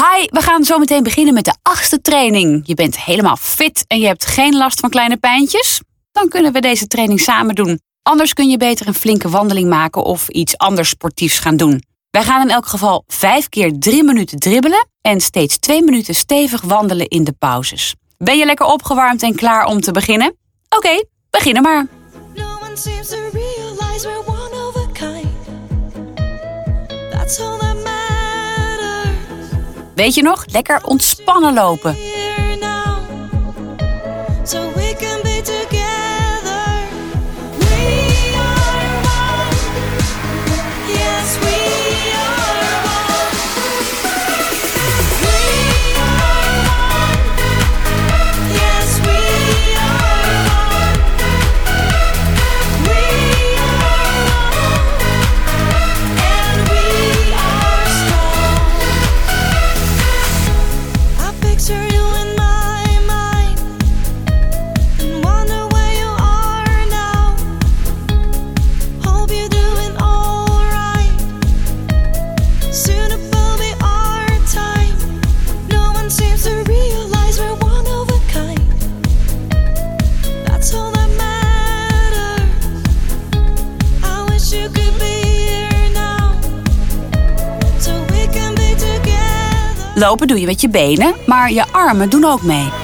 Hi, we gaan zo meteen beginnen met de achtste training. Je bent helemaal fit en je hebt geen last van kleine pijntjes? Dan kunnen we deze training samen doen. Anders kun je beter een flinke wandeling maken of iets anders sportiefs gaan doen. Wij gaan in elk geval vijf keer drie minuten dribbelen en steeds twee minuten stevig wandelen in de pauzes. Ben je lekker opgewarmd en klaar om te beginnen? Oké, beginnen maar. Weet je nog? Lekker ontspannen lopen. Lopen doe je met je benen, maar je armen doen ook mee.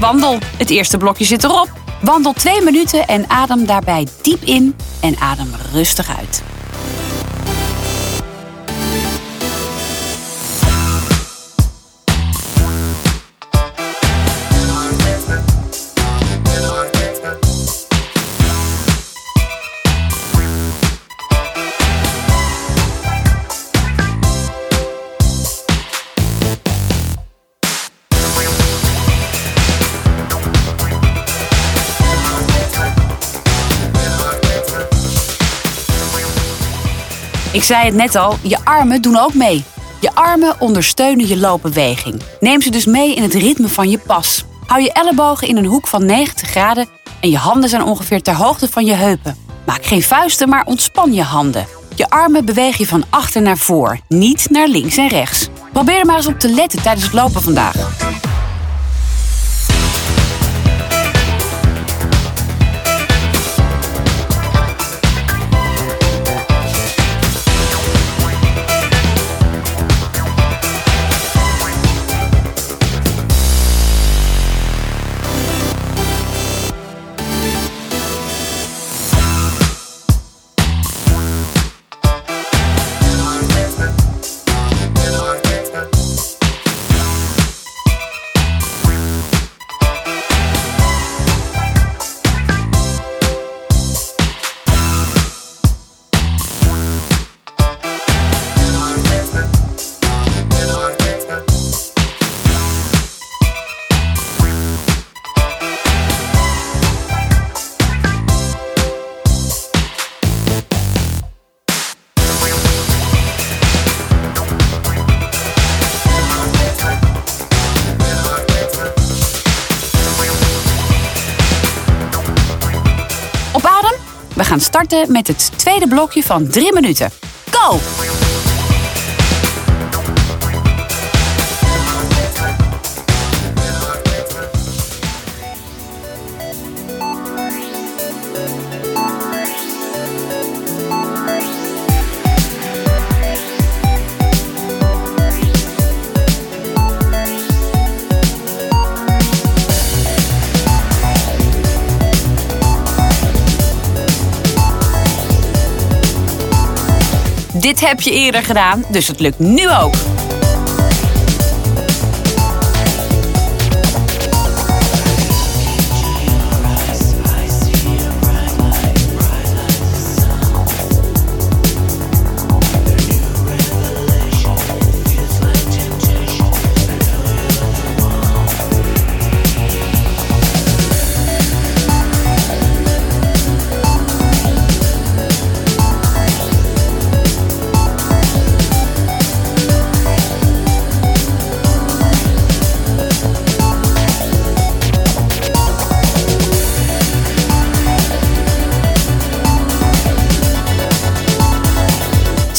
Wandel. Het eerste blokje zit erop. Wandel twee minuten en adem daarbij diep in en adem rustig uit. Zei het net al, je armen doen ook mee. Je armen ondersteunen je loopbeweging. Neem ze dus mee in het ritme van je pas. Hou je ellebogen in een hoek van 90 graden en je handen zijn ongeveer ter hoogte van je heupen. Maak geen vuisten, maar ontspan je handen. Je armen beweeg je van achter naar voor, niet naar links en rechts. Probeer er maar eens op te letten tijdens het lopen vandaag. Starten met het tweede blokje van 3 minuten. Go! Dit heb je eerder gedaan, dus het lukt nu ook.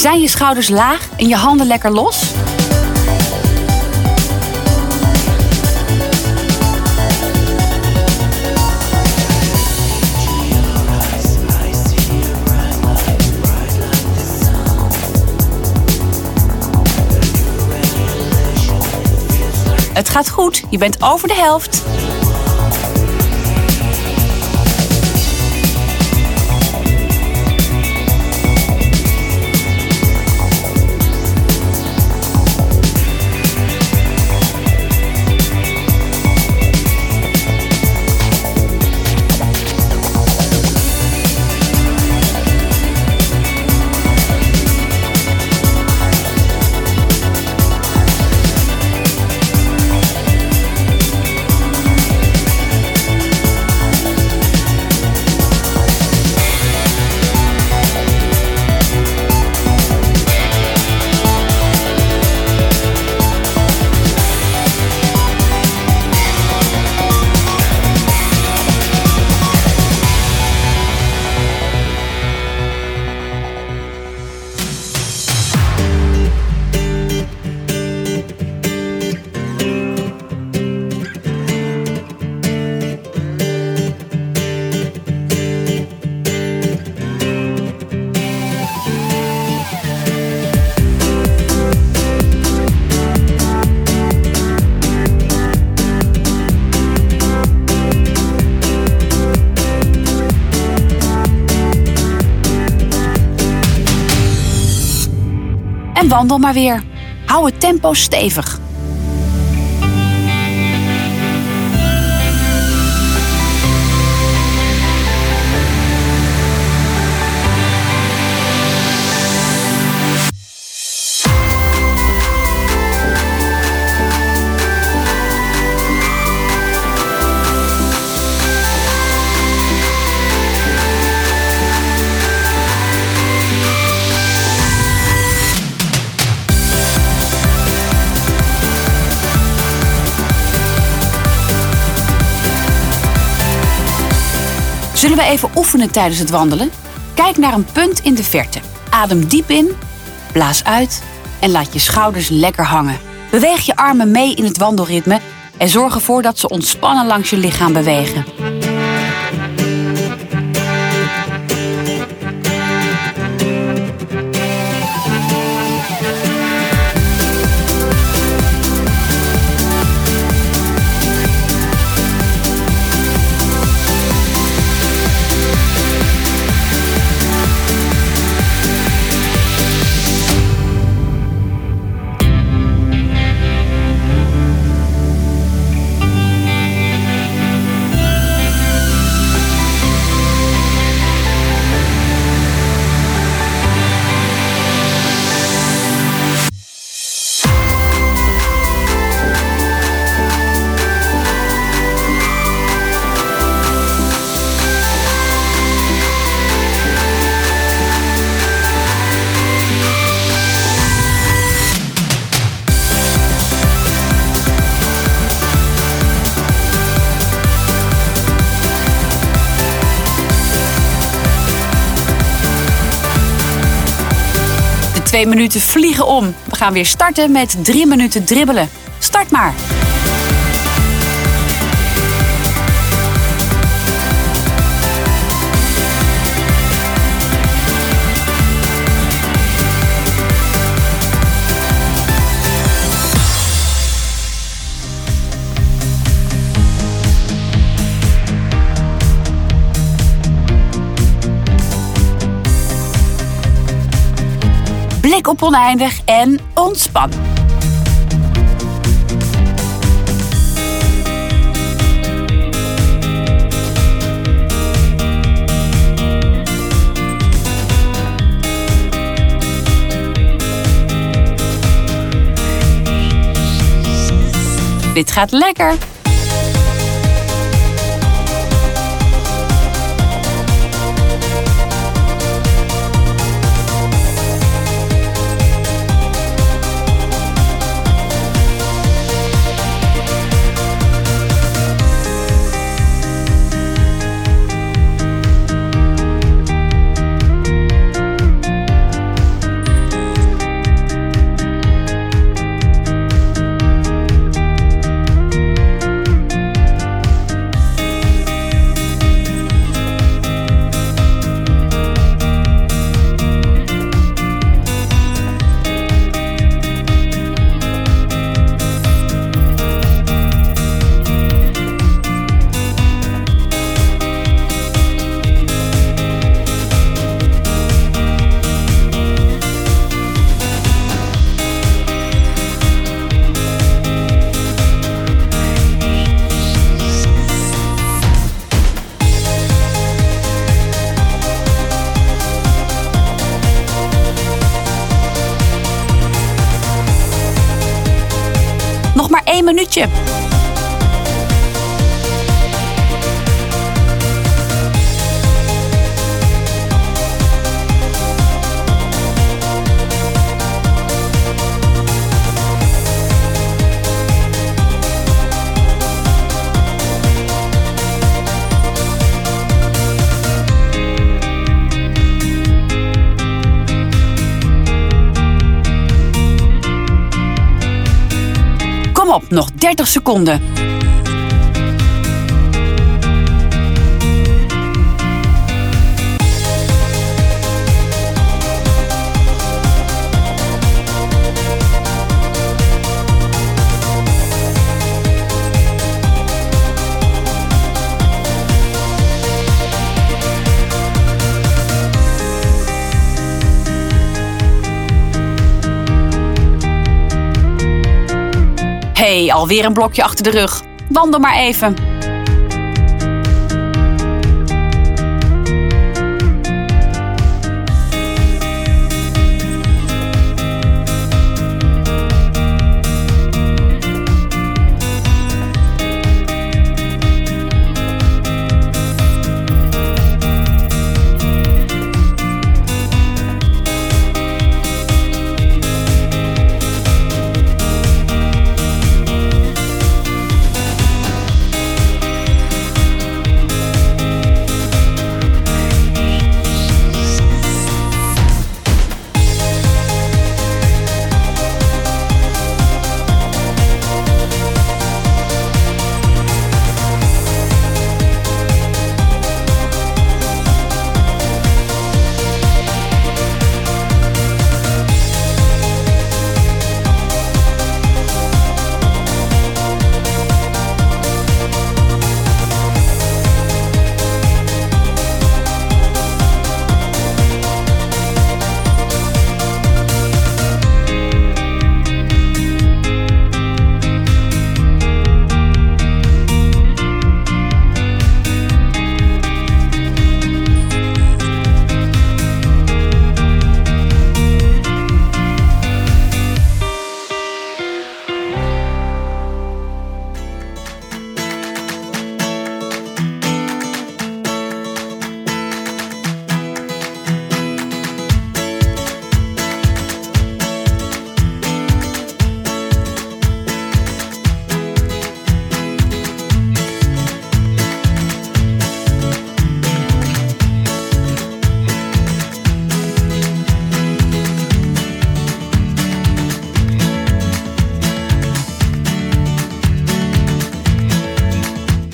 Zijn je schouders laag en je handen lekker los? Het gaat goed, je bent over de helft. Wandel maar weer. Hou het tempo stevig. Zullen we even oefenen tijdens het wandelen? Kijk naar een punt in de verte. Adem diep in, blaas uit en laat je schouders lekker hangen. Beweeg je armen mee in het wandelritme en zorg ervoor dat ze ontspannen langs je lichaam bewegen. Twee minuten vliegen om. We gaan weer starten met drie minuten dribbelen. Start maar. Op oneindig en ontspan. Dit gaat lekker. Maar nog 30 seconden. Alweer een blokje achter de rug. Wandel maar even.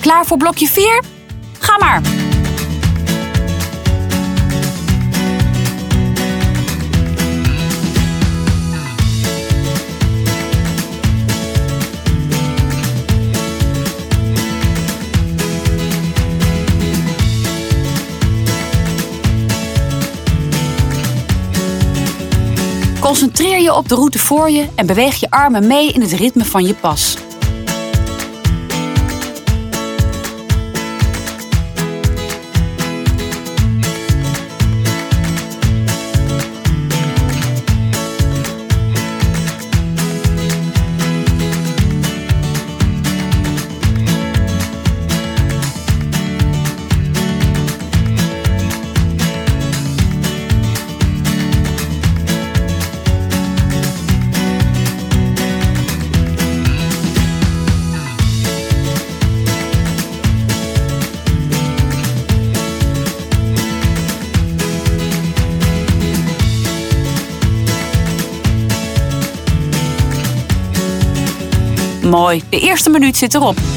Klaar voor blokje 4? Ga maar! Concentreer je op de route voor je en beweeg je armen mee in het ritme van je pas. De eerste minuut zit erop.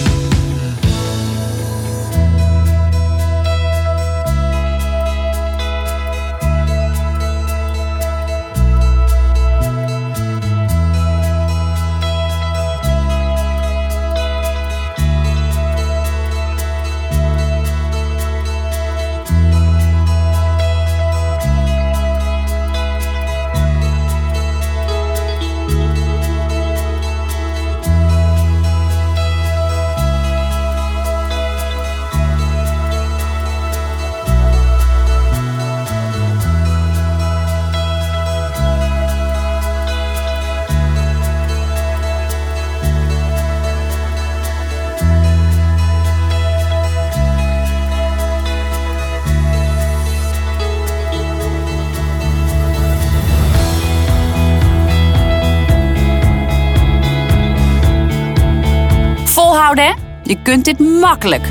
Je kunt dit makkelijk.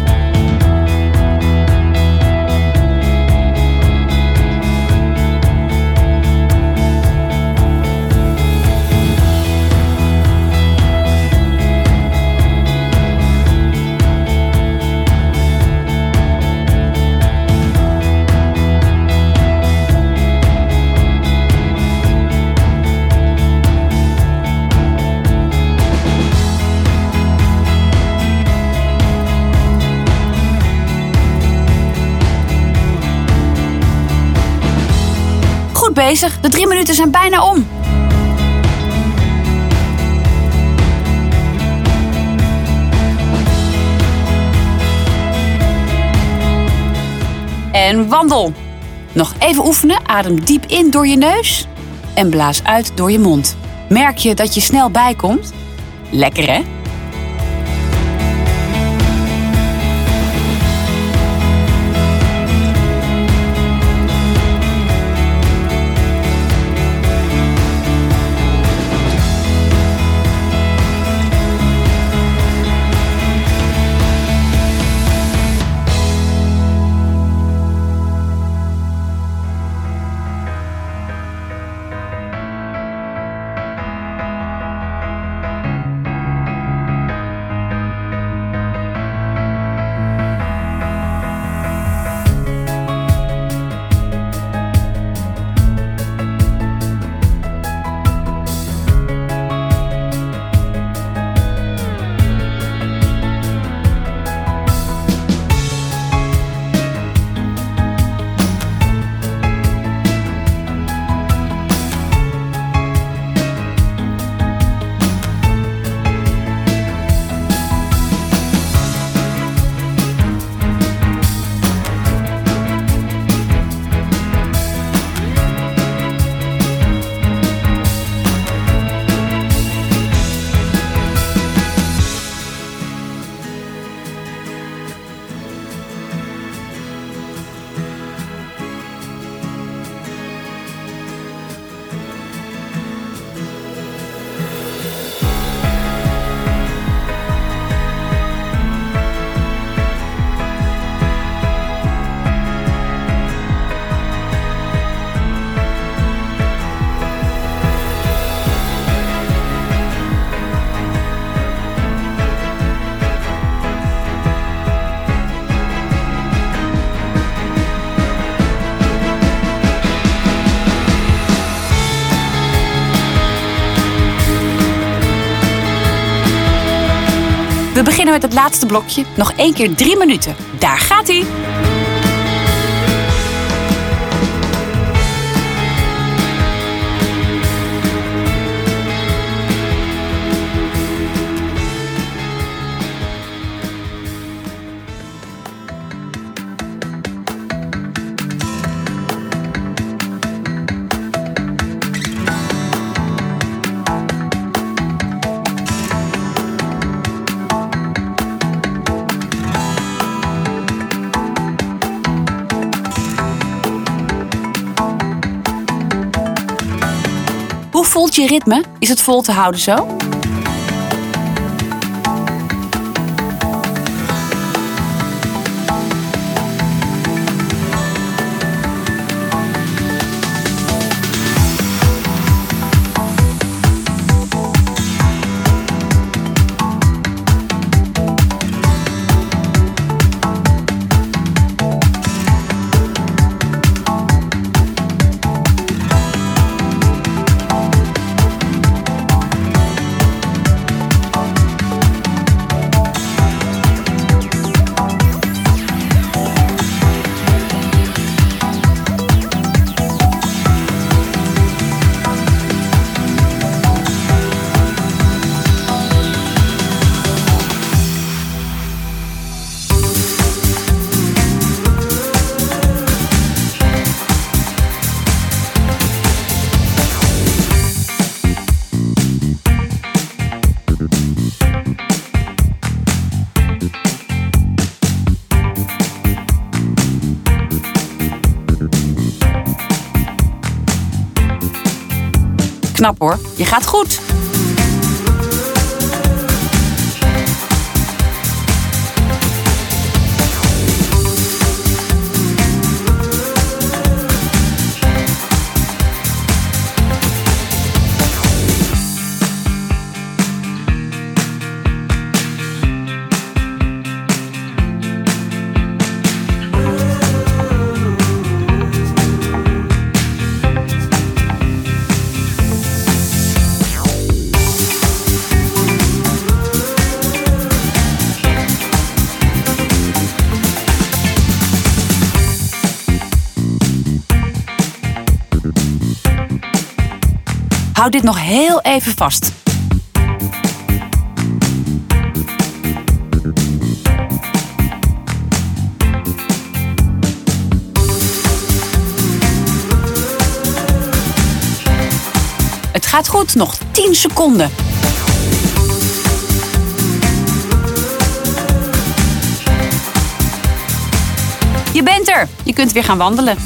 De drie minuten zijn bijna om. En wandel. Nog even oefenen, adem diep in door je neus en blaas uit door je mond. Merk je dat je snel bijkomt? Lekker hè? Het laatste blokje. Nog één keer drie minuten. Daar gaat ie! Ritme? Is het vol te houden zo? Hoor, je gaat goed. Houd dit nog heel even vast. Het gaat goed, nog 10 seconden. Je bent er. Je kunt weer gaan wandelen.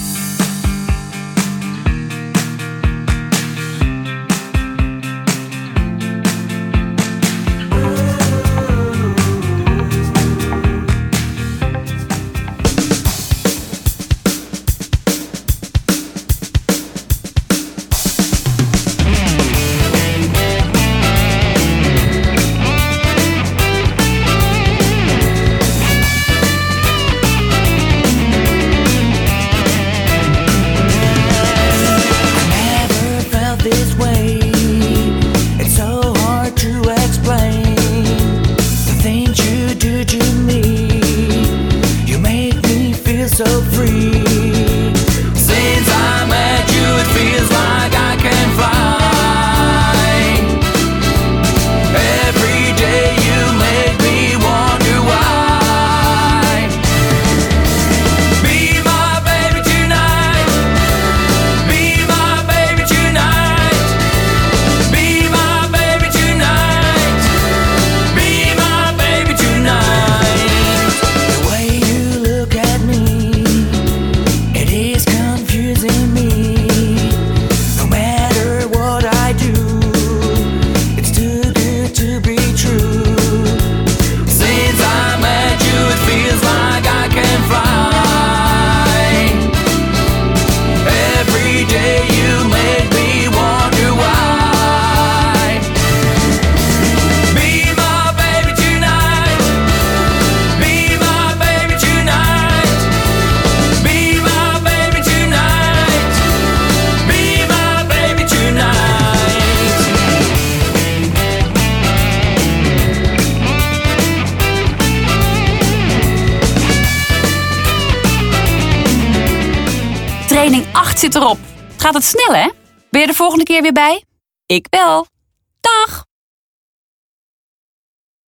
zit erop. Gaat het snel, hè? Ben je de volgende keer weer bij? Ik wel. Dag!